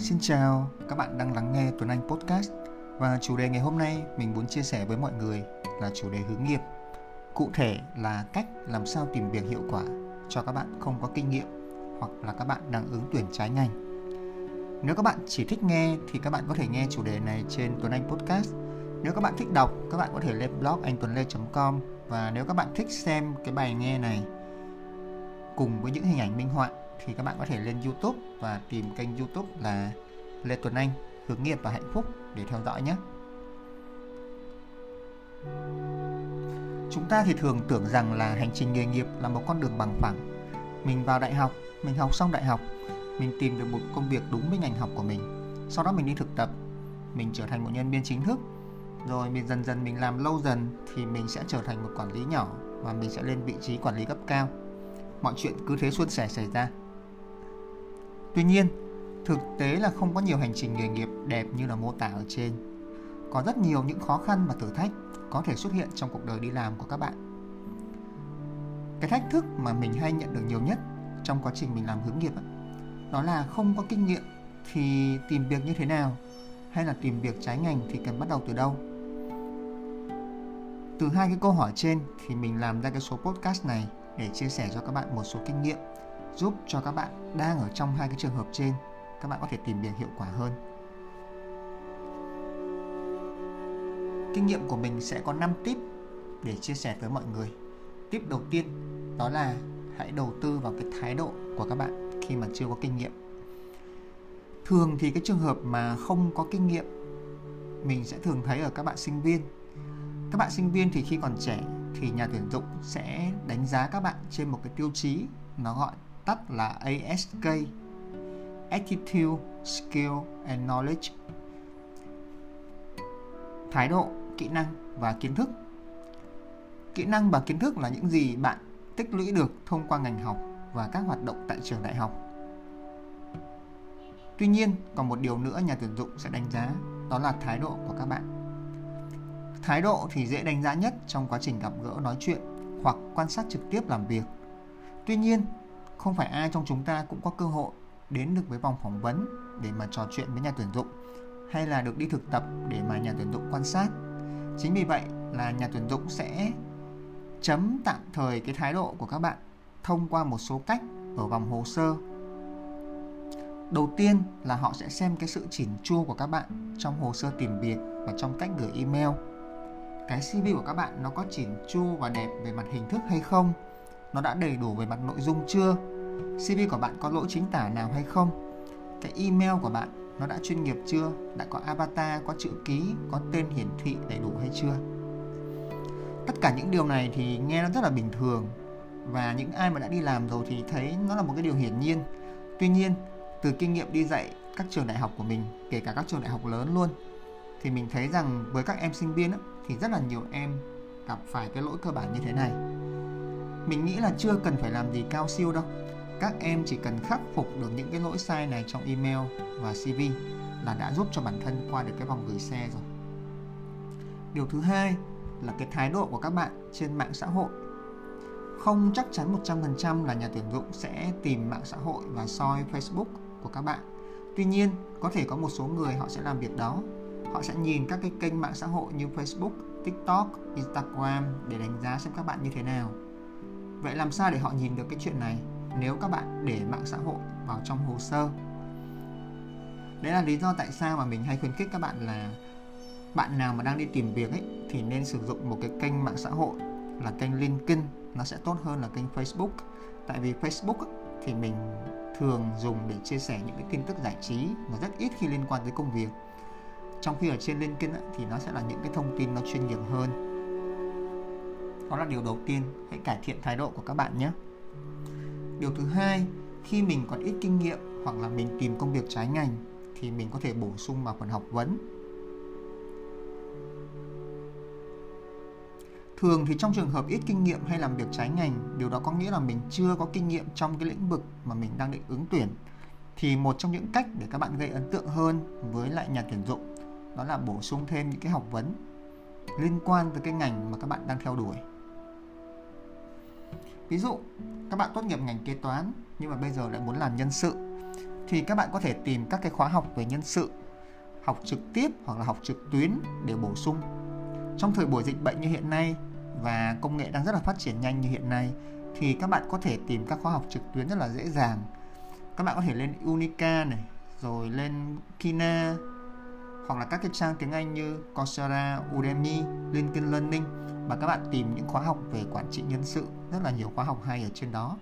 Xin chào, các bạn đang lắng nghe Tuấn Anh Podcast và chủ đề ngày hôm nay mình muốn chia sẻ với mọi người là chủ đề hướng nghiệp. Cụ thể là cách làm sao tìm việc hiệu quả cho các bạn không có kinh nghiệm hoặc là các bạn đang ứng tuyển trái ngành. Nếu các bạn chỉ thích nghe thì các bạn có thể nghe chủ đề này trên Tuấn Anh Podcast. Nếu các bạn thích đọc, các bạn có thể lên blog anhtuanlê.com và nếu các bạn thích xem cái bài nghe này cùng với những hình ảnh minh họa thì các bạn có thể lên YouTube và tìm kênh YouTube là Lê Tuấn Anh hướng nghiệp và hạnh phúc để theo dõi nhé. Chúng ta thì thường tưởng rằng là hành trình nghề nghiệp là một con đường bằng phẳng. Mình vào đại học, mình học xong đại học, mình tìm được một công việc đúng với ngành học của mình. Sau đó mình đi thực tập, mình trở thành một nhân viên chính thức. Rồi mình dần dần mình làm lâu dần thì mình sẽ trở thành một quản lý nhỏ và mình sẽ lên vị trí quản lý cấp cao. Mọi chuyện cứ thế suôn sẻ xảy ra. Tuy nhiên, thực tế là không có nhiều hành trình nghề nghiệp đẹp như là mô tả ở trên. Có rất nhiều những khó khăn và thử thách có thể xuất hiện trong cuộc đời đi làm của các bạn. Cái thách thức mà mình hay nhận được nhiều nhất trong quá trình mình làm hướng nghiệp đó là không có kinh nghiệm thì tìm việc như thế nào hay là tìm việc trái ngành thì cần bắt đầu từ đâu. Từ hai cái câu hỏi trên thì mình làm ra cái số podcast này để chia sẻ cho các bạn một số kinh nghiệm giúp cho các bạn đang ở trong hai cái trường hợp trên, các bạn có thể tìm việc hiệu quả hơn. Kinh nghiệm của mình sẽ có 5 tip để chia sẻ với mọi người. Tip đầu tiên, đó là hãy đầu tư vào cái thái độ của các bạn khi mà chưa có kinh nghiệm. Thường thì cái trường hợp mà không có kinh nghiệm, mình sẽ thường thấy ở các bạn sinh viên. Các bạn sinh viên thì khi còn trẻ thì nhà tuyển dụng sẽ đánh giá các bạn trên một cái tiêu chí nó gọi tắt là ASK Attitude, Skill and Knowledge Thái độ, kỹ năng và kiến thức Kỹ năng và kiến thức là những gì bạn tích lũy được thông qua ngành học và các hoạt động tại trường đại học. Tuy nhiên, còn một điều nữa nhà tuyển dụng sẽ đánh giá, đó là thái độ của các bạn. Thái độ thì dễ đánh giá nhất trong quá trình gặp gỡ nói chuyện hoặc quan sát trực tiếp làm việc. Tuy nhiên, không phải ai trong chúng ta cũng có cơ hội đến được với vòng phỏng vấn để mà trò chuyện với nhà tuyển dụng, hay là được đi thực tập để mà nhà tuyển dụng quan sát. Chính vì vậy là nhà tuyển dụng sẽ chấm tạm thời cái thái độ của các bạn thông qua một số cách ở vòng hồ sơ. Đầu tiên là họ sẽ xem cái sự chỉn chu của các bạn trong hồ sơ tìm việc và trong cách gửi email. Cái CV của các bạn nó có chỉn chu và đẹp về mặt hình thức hay không? Nó đã đầy đủ về mặt nội dung chưa? CV của bạn có lỗi chính tả nào hay không? Cái email của bạn nó đã chuyên nghiệp chưa? Đã có avatar, có chữ ký, có tên hiển thị đầy đủ hay chưa? Tất cả những điều này thì nghe nó rất là bình thường và những ai mà đã đi làm rồi thì thấy nó là một cái điều hiển nhiên. Tuy nhiên, từ kinh nghiệm đi dạy các trường đại học của mình, kể cả các trường đại học lớn luôn, thì mình thấy rằng với các em sinh viên thì rất là nhiều em gặp phải cái lỗi cơ bản như thế này. Mình nghĩ là chưa cần phải làm gì cao siêu đâu các em chỉ cần khắc phục được những cái lỗi sai này trong email và CV là đã giúp cho bản thân qua được cái vòng gửi xe rồi. Điều thứ hai là cái thái độ của các bạn trên mạng xã hội. Không chắc chắn 100% là nhà tuyển dụng sẽ tìm mạng xã hội và soi Facebook của các bạn. Tuy nhiên, có thể có một số người họ sẽ làm việc đó. Họ sẽ nhìn các cái kênh mạng xã hội như Facebook, TikTok, Instagram để đánh giá xem các bạn như thế nào. Vậy làm sao để họ nhìn được cái chuyện này? nếu các bạn để mạng xã hội vào trong hồ sơ? Đấy là lý do tại sao mà mình hay khuyến khích các bạn là bạn nào mà đang đi tìm việc ấy, thì nên sử dụng một cái kênh mạng xã hội là kênh LinkedIn nó sẽ tốt hơn là kênh Facebook. Tại vì Facebook thì mình thường dùng để chia sẻ những cái tin tức giải trí mà rất ít khi liên quan tới công việc. Trong khi ở trên LinkedIn thì nó sẽ là những cái thông tin nó chuyên nghiệp hơn đó là điều đầu tiên hãy cải thiện thái độ của các bạn nhé điều thứ hai khi mình còn ít kinh nghiệm hoặc là mình tìm công việc trái ngành thì mình có thể bổ sung vào phần học vấn Thường thì trong trường hợp ít kinh nghiệm hay làm việc trái ngành, điều đó có nghĩa là mình chưa có kinh nghiệm trong cái lĩnh vực mà mình đang định ứng tuyển. Thì một trong những cách để các bạn gây ấn tượng hơn với lại nhà tuyển dụng đó là bổ sung thêm những cái học vấn liên quan tới cái ngành mà các bạn đang theo đuổi. Ví dụ, các bạn tốt nghiệp ngành kế toán nhưng mà bây giờ lại muốn làm nhân sự thì các bạn có thể tìm các cái khóa học về nhân sự, học trực tiếp hoặc là học trực tuyến để bổ sung. Trong thời buổi dịch bệnh như hiện nay và công nghệ đang rất là phát triển nhanh như hiện nay thì các bạn có thể tìm các khóa học trực tuyến rất là dễ dàng. Các bạn có thể lên Unica này, rồi lên Kina hoặc là các cái trang tiếng Anh như Coursera, Udemy, LinkedIn Learning và các bạn tìm những khóa học về quản trị nhân sự rất là nhiều khóa học hay ở trên đó.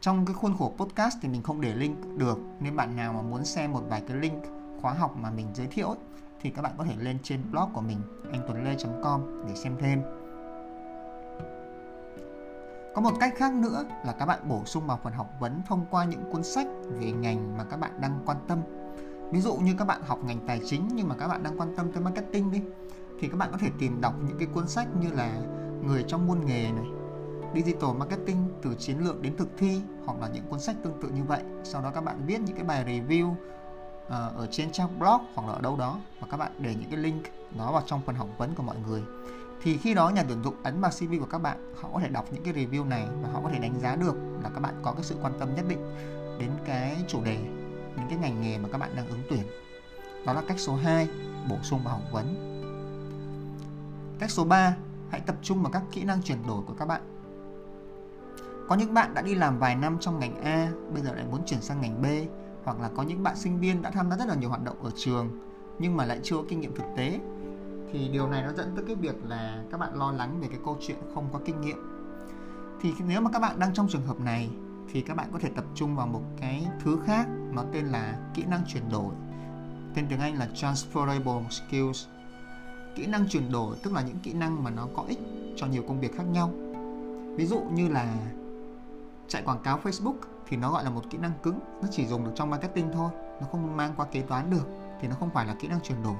Trong cái khuôn khổ podcast thì mình không để link được. Nên bạn nào mà muốn xem một vài cái link khóa học mà mình giới thiệu ấy, thì các bạn có thể lên trên blog của mình anhtuanlê.com để xem thêm. Có một cách khác nữa là các bạn bổ sung vào phần học vấn thông qua những cuốn sách về ngành mà các bạn đang quan tâm. Ví dụ như các bạn học ngành tài chính nhưng mà các bạn đang quan tâm tới marketing đi thì các bạn có thể tìm đọc những cái cuốn sách như là người trong môn nghề này digital marketing từ chiến lược đến thực thi hoặc là những cuốn sách tương tự như vậy. Sau đó các bạn viết những cái bài review uh, ở trên trang blog hoặc là ở đâu đó và các bạn để những cái link đó vào trong phần học vấn của mọi người. Thì khi đó nhà tuyển dụng ấn vào CV của các bạn họ có thể đọc những cái review này và họ có thể đánh giá được là các bạn có cái sự quan tâm nhất định đến cái chủ đề những cái ngành nghề mà các bạn đang ứng tuyển. Đó là cách số 2 bổ sung vào học vấn cách số 3 hãy tập trung vào các kỹ năng chuyển đổi của các bạn. Có những bạn đã đi làm vài năm trong ngành A, bây giờ lại muốn chuyển sang ngành B, hoặc là có những bạn sinh viên đã tham gia rất là nhiều hoạt động ở trường, nhưng mà lại chưa có kinh nghiệm thực tế. Thì điều này nó dẫn tới cái việc là các bạn lo lắng về cái câu chuyện không có kinh nghiệm. Thì nếu mà các bạn đang trong trường hợp này, thì các bạn có thể tập trung vào một cái thứ khác, nó tên là kỹ năng chuyển đổi. Tên tiếng Anh là transferable skills kỹ năng chuyển đổi, tức là những kỹ năng mà nó có ích cho nhiều công việc khác nhau. Ví dụ như là chạy quảng cáo Facebook thì nó gọi là một kỹ năng cứng, nó chỉ dùng được trong marketing thôi, nó không mang qua kế toán được, thì nó không phải là kỹ năng chuyển đổi.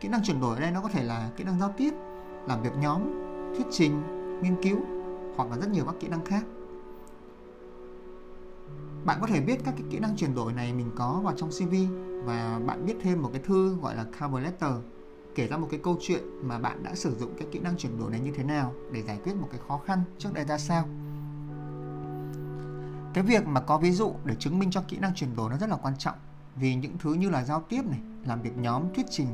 Kỹ năng chuyển đổi ở đây nó có thể là kỹ năng giao tiếp, làm việc nhóm, thuyết trình, nghiên cứu, hoặc là rất nhiều các kỹ năng khác. Bạn có thể biết các cái kỹ năng chuyển đổi này mình có vào trong CV và bạn biết thêm một cái thư gọi là cover letter kể ra một cái câu chuyện mà bạn đã sử dụng cái kỹ năng chuyển đổi này như thế nào để giải quyết một cái khó khăn trước đây ra sao. Cái việc mà có ví dụ để chứng minh cho kỹ năng chuyển đổi nó rất là quan trọng, vì những thứ như là giao tiếp này, làm việc nhóm, thuyết trình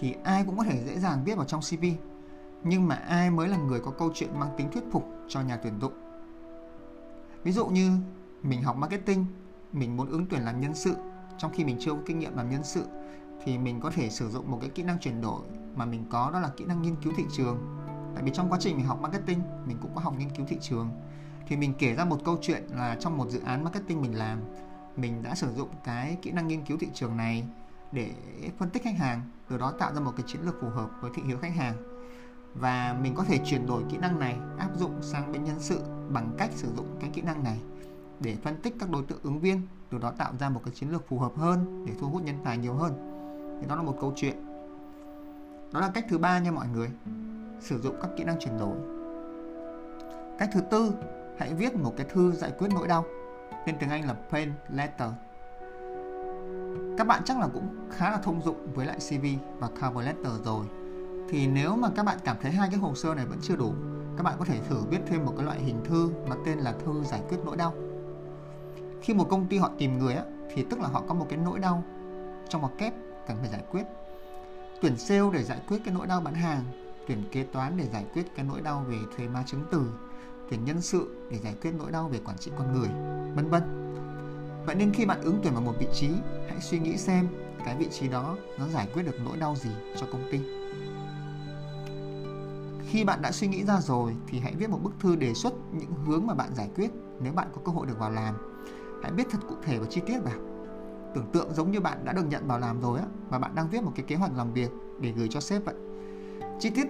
thì ai cũng có thể dễ dàng viết vào trong cv nhưng mà ai mới là người có câu chuyện mang tính thuyết phục cho nhà tuyển dụng? Ví dụ như mình học marketing, mình muốn ứng tuyển làm nhân sự, trong khi mình chưa có kinh nghiệm làm nhân sự thì mình có thể sử dụng một cái kỹ năng chuyển đổi mà mình có, đó là kỹ năng nghiên cứu thị trường. Tại vì trong quá trình mình học marketing, mình cũng có học nghiên cứu thị trường. Thì mình kể ra một câu chuyện là trong một dự án marketing mình làm, mình đã sử dụng cái kỹ năng nghiên cứu thị trường này để phân tích khách hàng, từ đó tạo ra một cái chiến lược phù hợp với thị hiếu khách hàng. Và mình có thể chuyển đổi kỹ năng này, áp dụng sang bên nhân sự bằng cách sử dụng cái kỹ năng này để phân tích các đối tượng ứng viên, từ đó tạo ra một cái chiến lược phù hợp hơn để thu hút nhân tài nhiều hơn thì đó là một câu chuyện. Đó là cách thứ ba nha mọi người. Sử dụng các kỹ năng chuyển đổi. Cách thứ tư, hãy viết một cái thư giải quyết nỗi đau. Tên tiếng Anh là pain letter. Các bạn chắc là cũng khá là thông dụng với lại CV và cover letter rồi. Thì nếu mà các bạn cảm thấy hai cái hồ sơ này vẫn chưa đủ, các bạn có thể thử viết thêm một cái loại hình thư mà tên là thư giải quyết nỗi đau. Khi một công ty họ tìm người á, thì tức là họ có một cái nỗi đau trong một kép cần phải giải quyết. Tuyển sale để giải quyết cái nỗi đau bán hàng, tuyển kế toán để giải quyết cái nỗi đau về thuế má chứng từ, tuyển nhân sự để giải quyết nỗi đau về quản trị con người, vân vân. Vậy nên khi bạn ứng tuyển vào một vị trí, hãy suy nghĩ xem cái vị trí đó nó giải quyết được nỗi đau gì cho công ty. Khi bạn đã suy nghĩ ra rồi thì hãy viết một bức thư đề xuất những hướng mà bạn giải quyết nếu bạn có cơ hội được vào làm. Hãy viết thật cụ thể và chi tiết vào tưởng tượng giống như bạn đã được nhận vào làm rồi á và bạn đang viết một cái kế hoạch làm việc để gửi cho sếp vậy. Chi tiết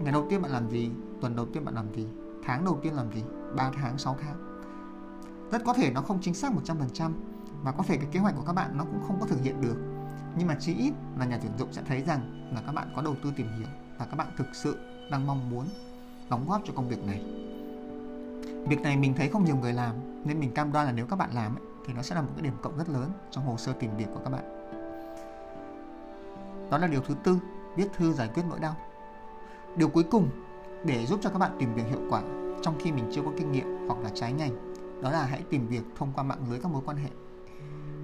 ngày đầu tiên bạn làm gì tuần đầu tiên bạn làm gì tháng đầu tiên làm gì 3 tháng 6 tháng. Rất có thể nó không chính xác 100% và có thể cái kế hoạch của các bạn nó cũng không có thực hiện được. Nhưng mà chí ít là nhà tuyển dụng sẽ thấy rằng là các bạn có đầu tư tìm hiểu và các bạn thực sự đang mong muốn đóng góp cho công việc này. Việc này mình thấy không nhiều người làm nên mình cam đoan là nếu các bạn làm ấy, thì nó sẽ là một cái điểm cộng rất lớn trong hồ sơ tìm việc của các bạn. Đó là điều thứ tư, viết thư giải quyết nỗi đau. Điều cuối cùng để giúp cho các bạn tìm việc hiệu quả trong khi mình chưa có kinh nghiệm hoặc là trái ngành, đó là hãy tìm việc thông qua mạng lưới các mối quan hệ.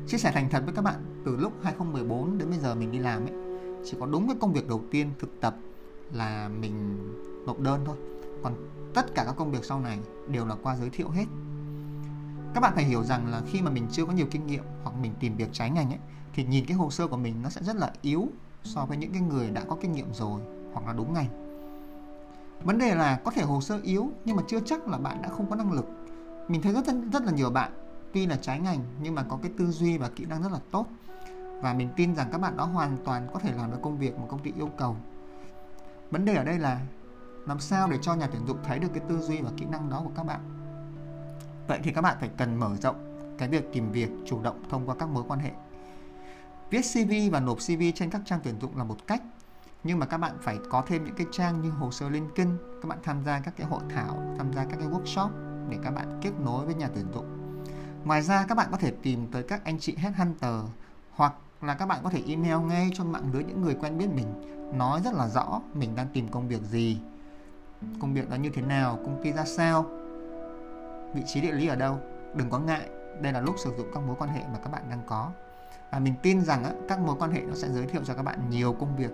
Chia sẻ thành thật với các bạn, từ lúc 2014 đến bây giờ mình đi làm ấy, chỉ có đúng cái công việc đầu tiên thực tập là mình nộp đơn thôi. Còn tất cả các công việc sau này đều là qua giới thiệu hết các bạn phải hiểu rằng là khi mà mình chưa có nhiều kinh nghiệm hoặc mình tìm việc trái ngành ấy, thì nhìn cái hồ sơ của mình nó sẽ rất là yếu so với những cái người đã có kinh nghiệm rồi hoặc là đúng ngành. Vấn đề là có thể hồ sơ yếu nhưng mà chưa chắc là bạn đã không có năng lực. Mình thấy rất rất là nhiều bạn, tuy là trái ngành nhưng mà có cái tư duy và kỹ năng rất là tốt. Và mình tin rằng các bạn đó hoàn toàn có thể làm được công việc mà công ty yêu cầu. Vấn đề ở đây là làm sao để cho nhà tuyển dụng thấy được cái tư duy và kỹ năng đó của các bạn vậy thì các bạn phải cần mở rộng cái việc tìm việc chủ động thông qua các mối quan hệ. Viết cv và nộp cv trên các trang tuyển dụng là một cách, nhưng mà các bạn phải có thêm những cái trang như hồ sơ LinkedIn các bạn tham gia các cái hội thảo, tham gia các cái workshop để các bạn kết nối với nhà tuyển dụng. Ngoài ra, các bạn có thể tìm tới các anh chị headhunter hoặc là các bạn có thể email ngay cho mạng lưới những người quen biết mình, nói rất là rõ mình đang tìm công việc gì, công việc đó như thế nào, công ty ra sao vị trí địa lý ở đâu đừng có ngại đây là lúc sử dụng các mối quan hệ mà các bạn đang có và mình tin rằng á, các mối quan hệ nó sẽ giới thiệu cho các bạn nhiều công việc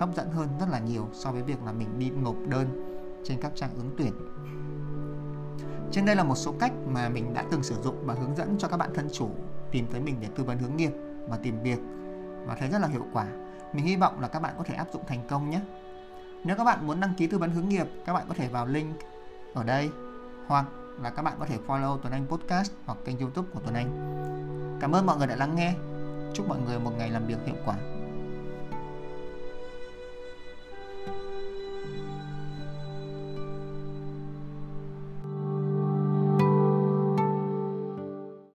hấp dẫn hơn rất là nhiều so với việc là mình đi nộp đơn trên các trang ứng tuyển trên đây là một số cách mà mình đã từng sử dụng và hướng dẫn cho các bạn thân chủ tìm tới mình để tư vấn hướng nghiệp và tìm việc và thấy rất là hiệu quả. Mình hy vọng là các bạn có thể áp dụng thành công nhé. Nếu các bạn muốn đăng ký tư vấn hướng nghiệp, các bạn có thể vào link ở đây hoặc là các bạn có thể follow Tuấn Anh Podcast hoặc kênh YouTube của Tuấn Anh. Cảm ơn mọi người đã lắng nghe. Chúc mọi người một ngày làm việc hiệu quả.